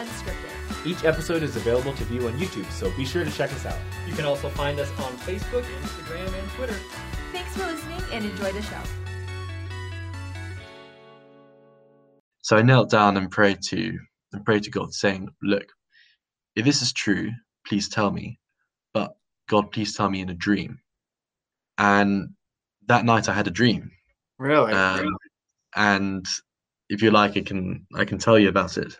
Unscripted. Each episode is available to view on YouTube, so be sure to check us out. You can also find us on Facebook, Instagram, and Twitter. Thanks for listening and enjoy the show. So I knelt down and prayed to and prayed to God, saying, Look, if this is true, please tell me. But God, please tell me in a dream. And that night I had a dream. Really? Um, and if you like, I can I can tell you about it.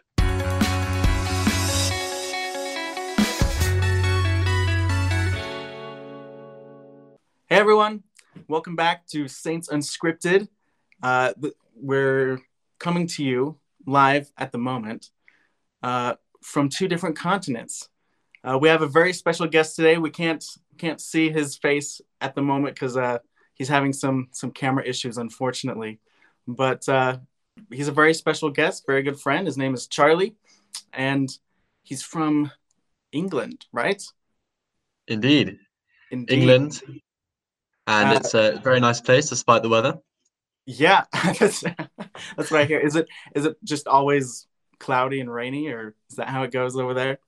Everyone, welcome back to Saints Unscripted. Uh, we're coming to you live at the moment uh, from two different continents. Uh, we have a very special guest today. We can't can't see his face at the moment because uh, he's having some some camera issues, unfortunately. But uh, he's a very special guest, very good friend. His name is Charlie, and he's from England, right? Indeed, Indeed. England, and Uh, it's a very nice place despite the weather. Yeah, that's that's what I hear. Is it is it just always cloudy and rainy, or is that how it goes over there?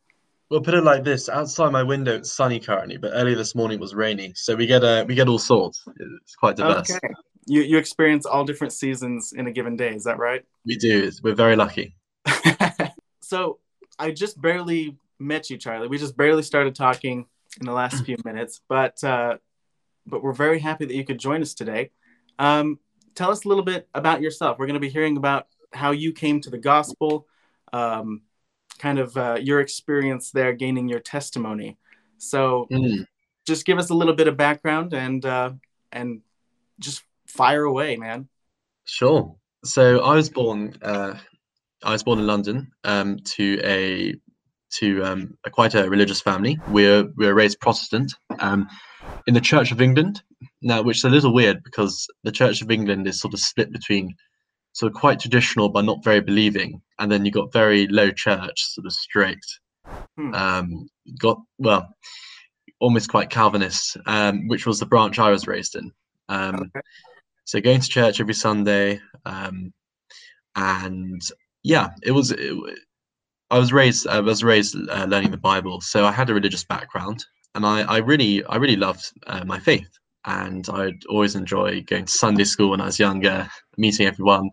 We'll put it like this: outside my window, it's sunny currently, but earlier this morning it was rainy. So we get uh, we get all sorts. It's quite diverse. Okay, you you experience all different seasons in a given day. Is that right? We do. We're very lucky. so I just barely met you, Charlie. We just barely started talking in the last few minutes, but uh, but we're very happy that you could join us today. Um, tell us a little bit about yourself. We're going to be hearing about how you came to the gospel, um, kind of uh, your experience there, gaining your testimony. So Mm. just give us a little bit of background and uh, and just fire away, man. Sure. So I was born. Uh, I was born in London um, to a to um, a quite a religious family. We're we're raised Protestant um, in the Church of England now, which is a little weird because the Church of England is sort of split between sort of quite traditional but not very believing, and then you got very low church, sort of strict. Hmm. Um, got well, almost quite Calvinist, um, which was the branch I was raised in. Um, Okay. so going to church every Sunday, um, and yeah, it was. It, I was raised. I was raised uh, learning the Bible, so I had a religious background, and I, I really, I really loved uh, my faith, and I'd always enjoy going to Sunday school when I was younger, meeting everyone.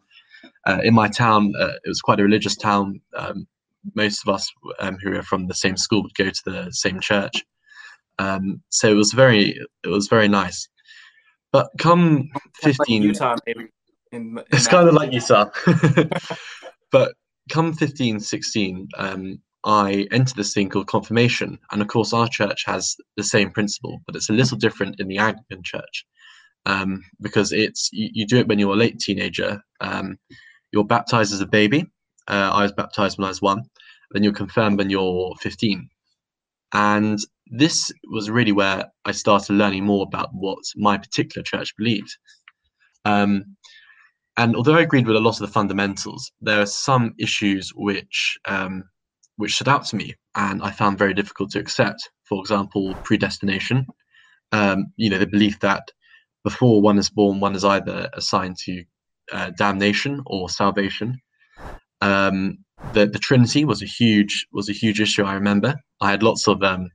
Uh, in my town, uh, it was quite a religious town. Um, most of us um, who were from the same school would go to the same church, um, so it was very, it was very nice. But come Like 15 Utah, maybe. In, in it's kind of like Utah. but come 15, 16, um, I enter this thing called confirmation. And of course, our church has the same principle, but it's a little different in the Anglican church um, because it's you, you do it when you're a late teenager. Um, you're baptized as a baby. Uh, I was baptized when I was one. Then you're confirmed when you're 15. And this was really where I started learning more about what my particular church believed. Um, and although I agreed with a lot of the fundamentals, there are some issues which um, which stood out to me, and I found very difficult to accept. For example, predestination. Um, you know, the belief that before one is born, one is either assigned to uh, damnation or salvation. Um, the the Trinity was a huge was a huge issue. I remember I had lots of um,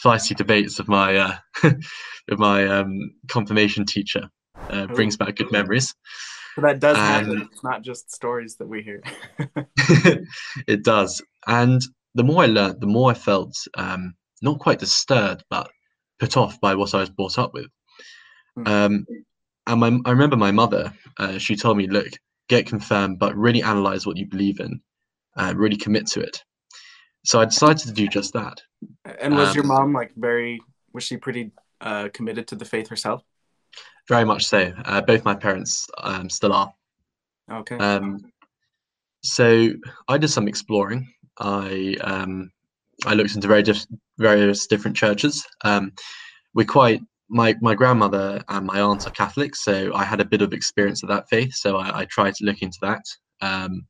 feisty debates with my uh, with my um, confirmation teacher. Uh, brings back good memories. So that does happen. It's not just stories that we hear. it does. And the more I learned, the more I felt um, not quite disturbed, but put off by what I was brought up with. Hmm. Um, and my, I remember my mother, uh, she told me, look, get confirmed, but really analyze what you believe in, uh, really commit to it. So I decided to do just that. and was your um, mom like very? Was she pretty uh, committed to the faith herself? Very much so. Uh, both my parents um, still are. Okay. Um, so I did some exploring. I um, I looked into very diff- various different churches. Um, we're quite my my grandmother and my aunt are Catholic, so I had a bit of experience of that faith. So I, I tried to look into that. Um,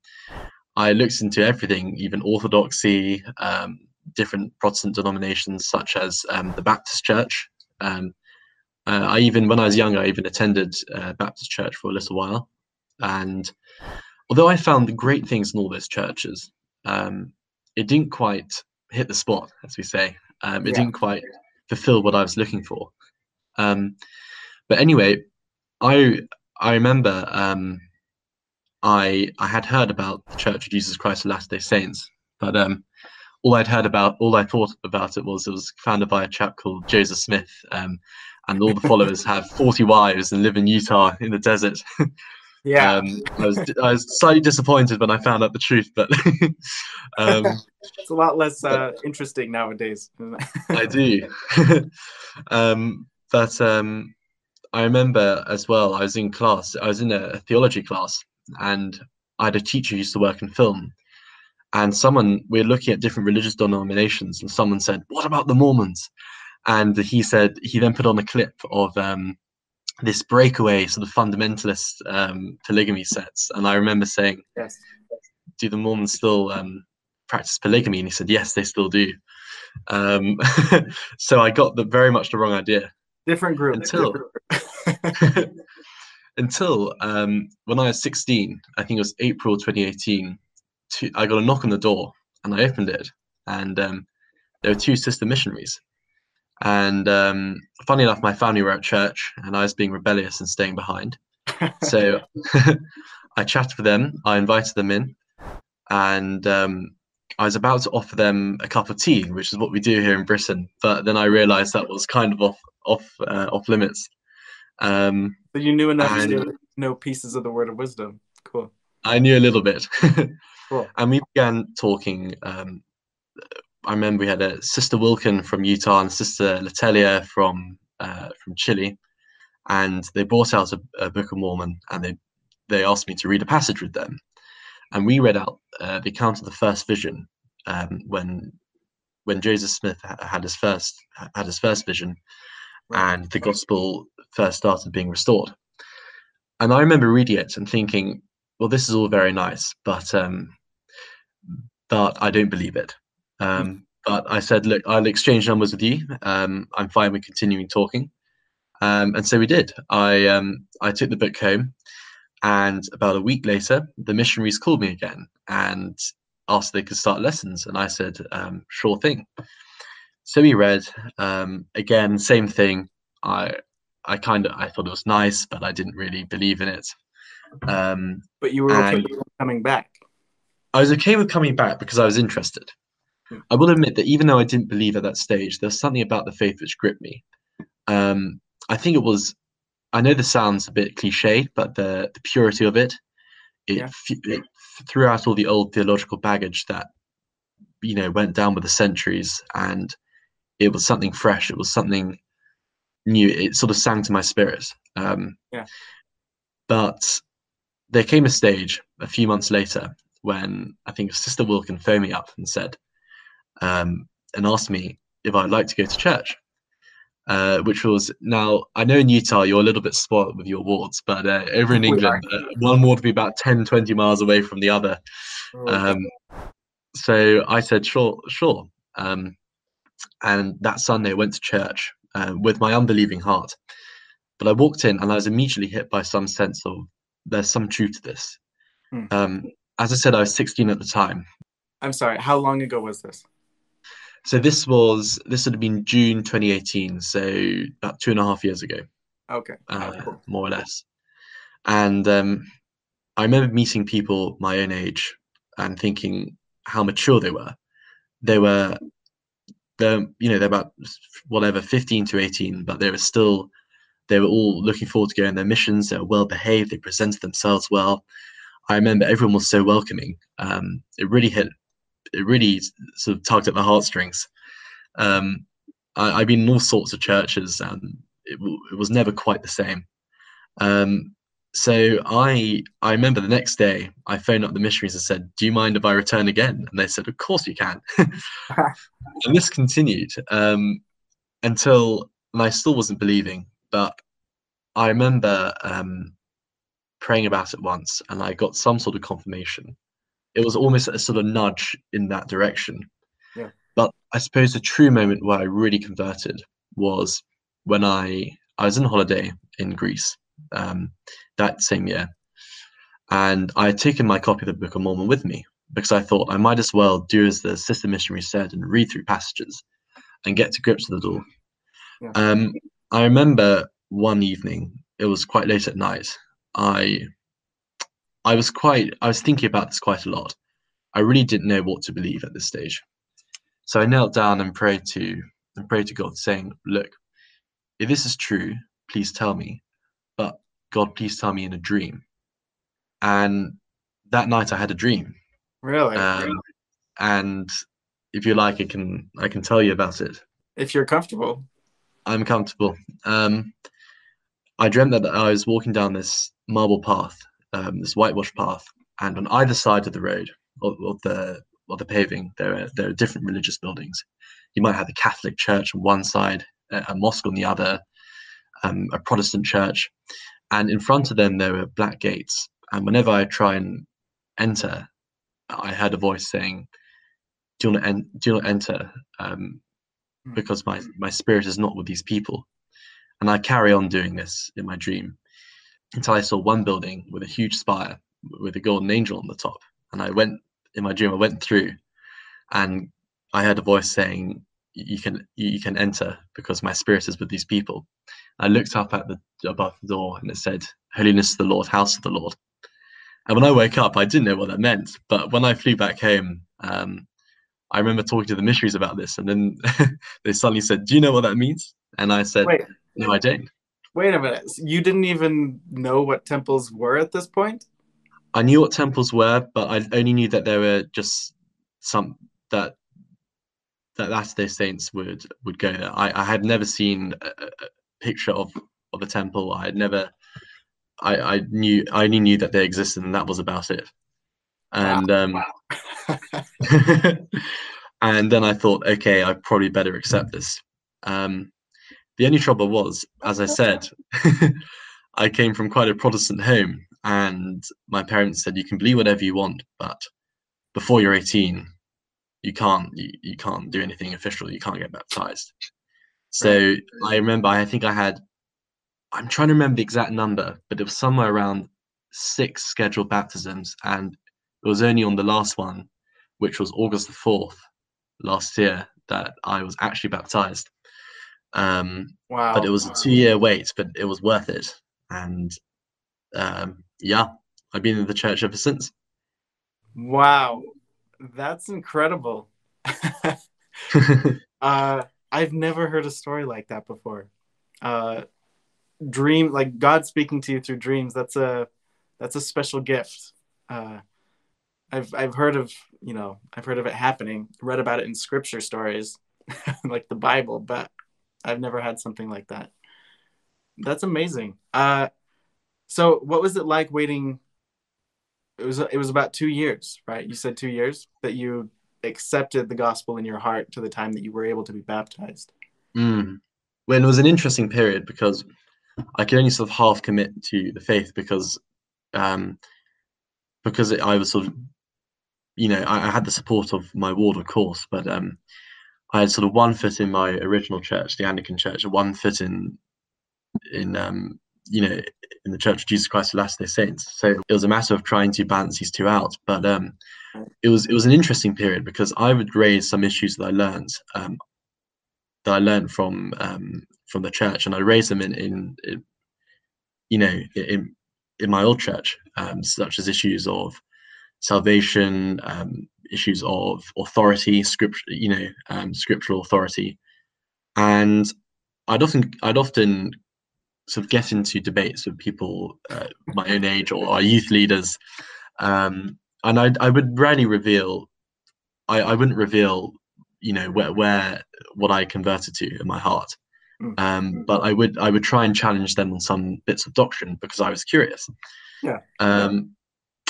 I looked into everything, even Orthodoxy, um, different Protestant denominations such as um, the Baptist Church. Um, uh, I even, when I was younger, I even attended uh, Baptist Church for a little while, and although I found great things in all those churches, um, it didn't quite hit the spot, as we say. Um, it Yeah. didn't quite fulfill what I was looking for. Um, but anyway, I I remember um, I I had heard about the Church of Jesus Christ of Latter Day Saints, but um, all I'd heard about, all I thought about it was it was founded by a chap called Joseph Smith, um, and all the followers have forty wives and live in Utah in the desert. Yeah. Um, I was I was slightly disappointed when I found out the truth, but um, it's a lot less uh, interesting nowadays. I do. um, but um, I remember as well. I was in class. I was in a theology class, and I had a teacher who used to work in film. And someone we were looking at different religious denominations, and someone said, "What about the Mormons?" And he said he then put on a clip of um, this breakaway sort of fundamentalist um, polygamy sets, and I remember saying, yes. do the Mormons still um, practice polygamy? And he said, yes, they still do. Um, so I got the very much the wrong idea Different group. Until- different group. until um, when I was 16, I think it was April 2018, two, I got a knock on the door and I opened it and um, there were two sister missionaries. And um, funny enough, my family were at church and I was being rebellious and staying behind. So I chatted with them, I invited them in, and um, I was about to offer them a cup of tea, which is what we do here in Britain. But then I realised that was kind of off off uh, off limits. Um, so you knew enough And- to know pieces of the word of wisdom. Cool. I knew a little bit, Cool. and we began talking. Um, I remember we had a sister Wilkin from Utah and sister Latelia from uh, from Chile, and they brought out a, a Book of Mormon, and they they asked me to read a passage with them, and we read out uh, the account of the first vision um, when when Joseph Smith had his first had his first vision, and the gospel first started being restored. And I remember reading it and thinking, well, this is all very nice, but um, but I don't believe it. Um, but I said, look, I'll exchange numbers with you. Um, I'm fine with continuing talking. Um, and so we did. I um, I took the book home, and about a week later, the missionaries called me again and asked if they could start lessons, and I said, um, sure thing. So we read um, again, same thing. I I kind of I thought it was nice, but I didn't really believe in it. Um, But you were okay with coming back. I was okay with coming back because I was interested. I will admit that even though I didn't believe at that stage, there's something about the faith which gripped me. Um, I think it was, I know this sounds a bit cliche, but the, the purity of it, it, Yeah. it threw out all the old theological baggage that, you know, went down with the centuries and it was something fresh. It was something new. It sort of sang to my spirit. Um, Yeah. But there came a stage a few months later when I think Sister Wilkin phoned me up and said, um, and asked me if I'd like to go to church. Uh, which was now I know in Utah you're a little bit spoiled with your wards, but uh, over in England, uh, one ward would be about 10, 20 miles away from the other. Um, so I said, sure, sure. Um, and that Sunday I went to church uh, with my unbelieving heart. But I walked in and I was immediately hit by some sense of there's some truth to this. Hmm. Um, as I said, I was 16 at the time. I'm sorry. How long ago was this? So this was this would have been June 2018, so about two and a half years ago, Okay. uh, cool. more or less. And um, I remember meeting people my own age and thinking how mature they were. They were, they're you know they're about whatever 15 to 18, but they were still they were all looking forward to going on their missions. They were well behaved. They presented themselves well. I remember everyone was so welcoming. Um, it really hit. It really sort of tugged at the heartstrings. Um, I, I've been in all sorts of churches, and it, w- it was never quite the same. Um, so I I remember the next day I phoned up the missionaries and said, "Do you mind if I return again?" And they said, "Of course you can." and this continued um, until and I still wasn't believing, but I remember um, praying about it once, and I got some sort of confirmation. It was almost a sort of nudge in that direction. Yeah. But I suppose the true moment where I really converted was when I I was on holiday in Greece um, that same year, and I had taken my copy of the Book of Mormon with me, because I thought I might as well do as the sister missionary said and read through passages and get to grips with it all. Yeah. Um, I remember one evening, it was quite late at night. I I was quite I was thinking about this quite a lot. I really didn't know what to believe at this stage. So I knelt down and prayed to and prayed to God, saying, Look, if this is true, please tell me. But God, please tell me in a dream. And that night I had a dream. Really? Um, and if you like, I can I can tell you about it. if you're comfortable. I'm comfortable. Um, I dreamt that I was walking down this marble path, um, this whitewashed path, and on either side of the road of, of the of the paving, there are there are different religious buildings. You might have the Catholic Church on one side, a, a mosque on the other, um, a Protestant church, and in front of them there were black gates. And whenever I try and enter, I heard a voice saying, "Do to en- do not enter?" Um, Hmm. because my my spirit is not with these people. And I carry on doing this in my dream until I saw one building with a huge spire with a golden angel on the top. And I went in my dream, I went through and I heard a voice saying, You can you can enter because my spirit is with these people. I looked up at the above the door and it said, Holiness to the Lord, house of the Lord. And when I woke up, I didn't know what that meant. But when I flew back home, um, I remember talking to the missionaries about this, and then they suddenly said, "Do you know what that means?" And I said, Wait, "No, I don't." Wait a minute. You didn't even know what temples were at this point? I knew what temples were, but I only knew that there were just some that that Latter Day Saints would would go there. I, I had never seen a, a a picture of of a temple. I had never. I, I knew I only knew that they existed, and that was about it. And um, and then I thought, okay, I probably better accept this. Um, the only trouble was, as I said, I came from quite a Protestant home, and my parents said you can believe whatever you want, but before you're 18, you can't you, you can't do anything official. You can't get baptized. So I remember, I think I had, I'm trying to remember the exact number, but it was somewhere around six scheduled baptisms, and it was only on the last one, which was August the 4th last year, that I was actually baptized. Um, wow. but it was a two year wait, but it was worth it. And um, yeah, I've been in the church ever since. Wow. That's incredible. uh, I've never heard a story like that before. Uh, dream, like God speaking to you through dreams. That's a that's a special gift. Uh, I've I've heard of you know I've heard of it happening. Read about it in scripture stories, like the Bible, but I've never had something like that. That's amazing. Uh, so what was it like waiting? It was it was about two years, right? You said two years that you accepted the gospel in your heart to the time that you were able to be baptized. Mm. When it was an interesting period because I could only sort of half commit to the faith because um, because it, I was sort of you know I, I had the support of my ward, of course, but um, I had sort of one foot in my original church, the Anglican Church, and one foot in in um, you know in the Church of Jesus Christ of Latter-day Saints. So it was a matter of trying to balance these two out. But um, it was it was an interesting period because I would raise some issues that I learned um, that I learned from um, from the church, and I raised them in in, in you know in in my old church, um, such as issues of salvation, um, issues of authority, script, you know, um, scriptural authority, and I'd often I'd often sort of get into debates with people uh, my own age or our youth leaders, um, and I I would rarely reveal, I I wouldn't reveal, you know, where where what I converted to in my heart. Mm. Um, but I would I would try and challenge them on some bits of doctrine because I was curious. Yeah. Um,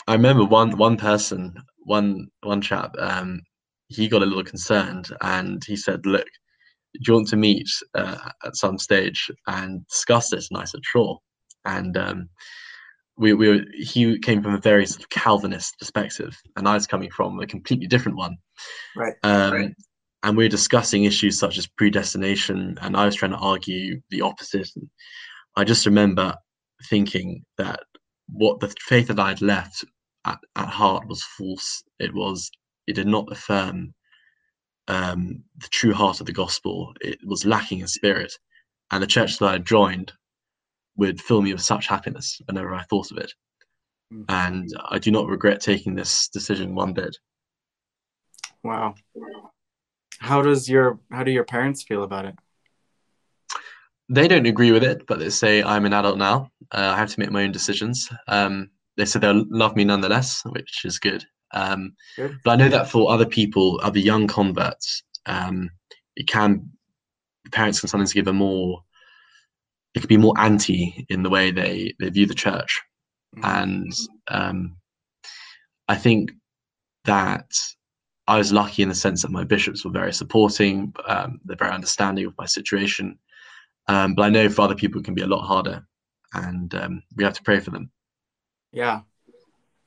I remember one one person, one one chap, um, he got a little concerned and he said, "Look, do you want to meet uh, at some stage and discuss this?" And I said, "Sure." And um, we we were, he came from a very sort of Calvinist perspective, and I was coming from a completely different one. Right. Um, right. And we were discussing issues such as predestination, and I was trying to argue the opposite. And I just remember thinking that what the faith that I'd left, at, at heart was false. It was it did not affirm um, the true heart of the gospel. It was lacking in spirit, and the church that I joined would fill me with such happiness whenever I thought of it. Mm. And I do not regret taking this decision one bit. Wow. How does your how do your parents feel about it? They don't agree with it, but they say I'm an adult now. Uh, I have to make my own decisions. Um, they said they'll love me nonetheless, which is good. Um, Good. but I know that for other people, other young converts, um, it can parents can sometimes give a more it could be more anti in the way they they view the church, and um, I think that I was lucky in the sense that my bishops were very supporting. Um, they're very understanding of my situation, um, but I know for other people it can be a lot harder, and um, we have to pray for them. Yeah.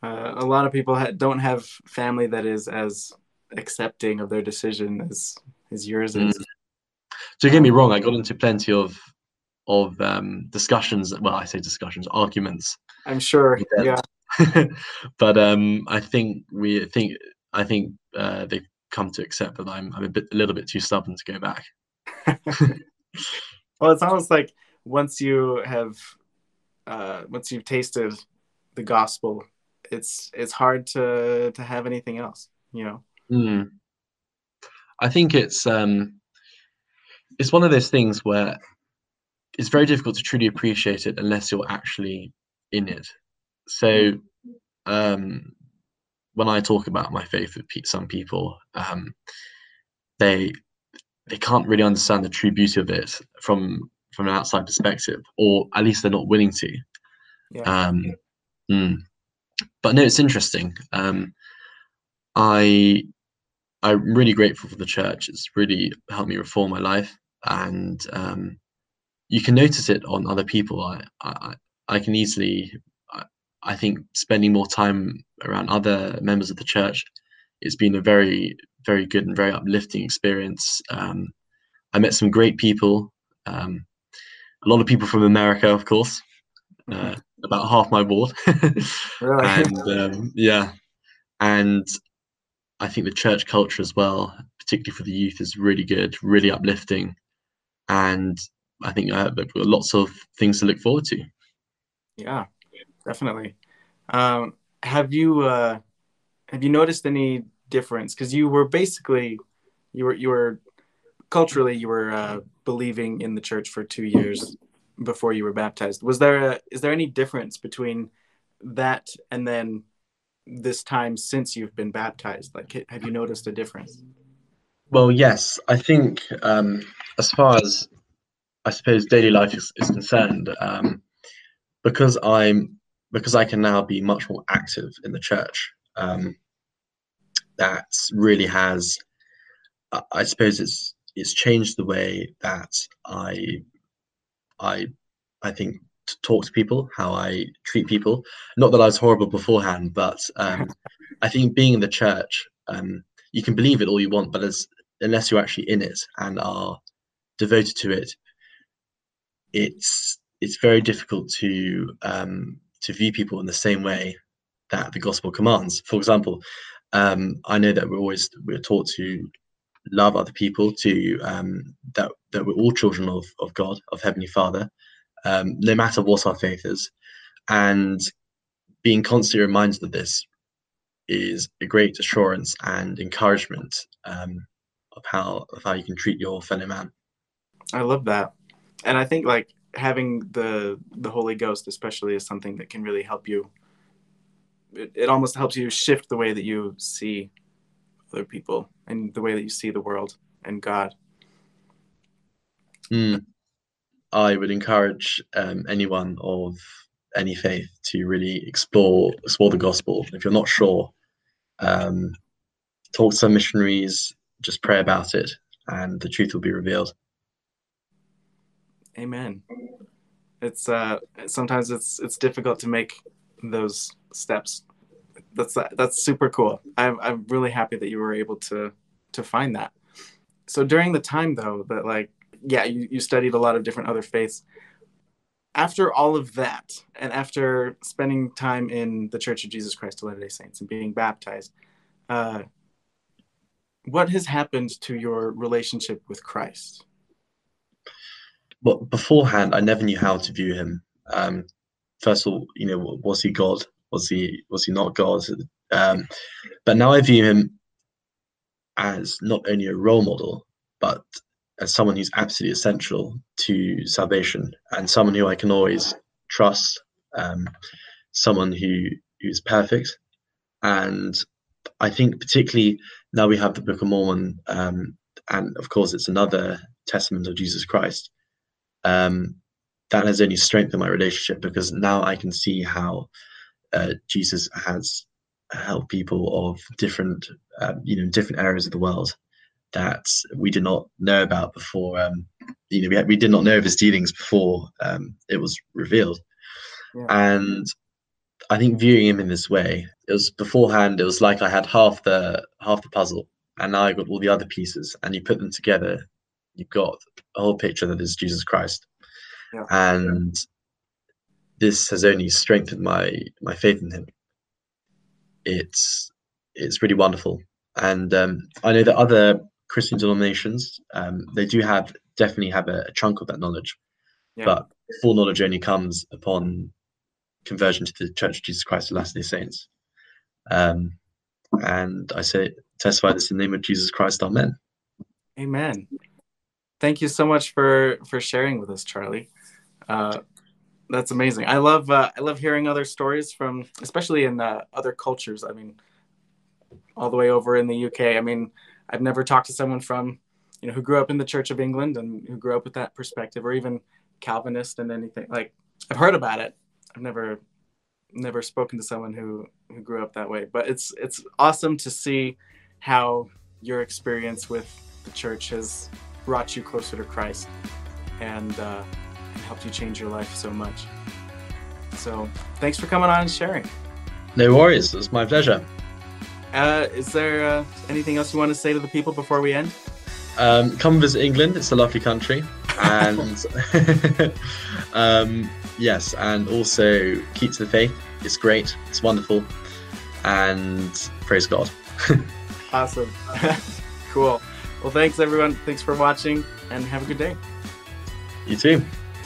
Uh, a lot of people ha- don't have family that is as accepting of their decision as as yours is. Don't get me wrong, I got into plenty of of um, discussions. Well, I say discussions, arguments. I'm sure. Yeah. Yeah. but um, I think we think I think uh, they've come to accept that I'm I'm a bit a little bit too stubborn to go back. well, it's almost like once you have uh, once you've tasted the gospel, it's it's hard to to have anything else. You know. Mm. I think it's um, it's one of those things where it's very difficult to truly appreciate it unless you're actually in it. So um, when I talk about my faith with some people, um, they they can't really understand the true beauty of it from from an outside perspective, or at least they're not willing to. Yeah. Um, mm. But no, it's interesting. Um, I I'm really grateful for the church. It's really helped me reform my life, and um, you can notice it on other people. I I, I can easily, I, I think, spending more time around other members of the church, it's been a very very good and very uplifting experience. Um, I met some great people. Um, a lot of people from America, of course. Uh, about half my board. Really? and um, yeah, and I think the church culture as well, particularly for the youth, is really good, really uplifting, and I think uh, we've lots of things to look forward to. Yeah, definitely. Um, have you uh, have you noticed any difference? Because you were basically you were you were culturally you were uh, believing in the church for two years before you were baptized. Was there a is there any difference between that and then this time since you've been baptized? Like, have you noticed a difference? Well, yes, I think um, as far as I suppose daily life is, is concerned, um, because I'm because I can now be much more active in the church. Um, that really has, I- I suppose, it's it's changed the way that I I I think to talk to people, how I treat people. Not that I was horrible beforehand, but um, I think being in the church, um, you can believe it all you want, but as unless you're actually in it and are devoted to it, it's it's very difficult to um, to view people in the same way that the gospel commands. For example, um, I know that we're always we're taught to love other people, to um, that that we're all children of of God, of Heavenly Father, um, no matter what our faith is, and being constantly reminded of this is a great assurance and encouragement um, of how of how you can treat your fellow man. I love that, and I think like having the the Holy Ghost, especially, is something that can really help you. It, it almost helps you shift the way that you see other people and the way that you see the world and God. Mm. I would encourage um, anyone of any faith to really explore explore the gospel. If you're not sure, um, talk to some missionaries, just pray about it, and the truth will be revealed. Amen. It's uh sometimes it's it's difficult to make those steps. That's that's super cool. I'm I'm really happy that you were able to to find that. So during the time though that like yeah you, you studied a lot of different other faiths. after all of that, and after spending time in the Church of Jesus Christ of Latter day Saints and being baptized, uh, what has happened to your relationship with Christ? Well, beforehand, I never knew how to view him. Um, first of all, you know, was he God? Was he was he not God? Um, but now I view him as not only a role model, but as someone who's absolutely essential to salvation and someone who I can always trust, um, someone who who's perfect. And I think particularly now we have the Book of Mormon, um, and of course it's another testament of Jesus Christ. Um, that has only strengthened my relationship because now I can see how uh, Jesus has helped people of different, uh, you know, different areas of the world that we did not know about before. Um, you know, we, had, we did not know of his dealings before um, it was revealed. Yeah. And I think viewing him in this way, it was beforehand. It was like I had half the half the puzzle, and now I got all the other pieces, and you put them together, you've got a whole picture that is Jesus Christ. Yeah. And this has only strengthened my my faith in him. It's it's really wonderful, and um, I know that other Christian denominations um, they do have definitely have a, a chunk of that knowledge, yeah. but full knowledge only comes upon conversion to the Church of Jesus Christ of Latter-day Saints. Um, and I say testify this in the name of Jesus Christ. Amen. Amen. Thank you so much for for sharing with us, Charlie. Uh, that's amazing. I love uh, I love hearing other stories from, especially in uh, other cultures. I mean, all the way over in the UK. I mean, I've never talked to someone from, you know, who grew up in the Church of England and who grew up with that perspective, or even Calvinist and anything. Like I've heard about it. I've never never spoken to someone who who grew up that way. But it's it's awesome to see how your experience with the church has brought you closer to Christ and. Uh, helped you change your life so much. So thanks for coming on and sharing. No worries. It's my pleasure. Uh, is there uh, anything else you want to say to the people before we end? Um, come visit England. It's a lovely country. And um, yes, and also keep to the faith. It's great. It's wonderful. And praise God. awesome. cool. Well, thanks everyone. Thanks for watching and have a good day. You too.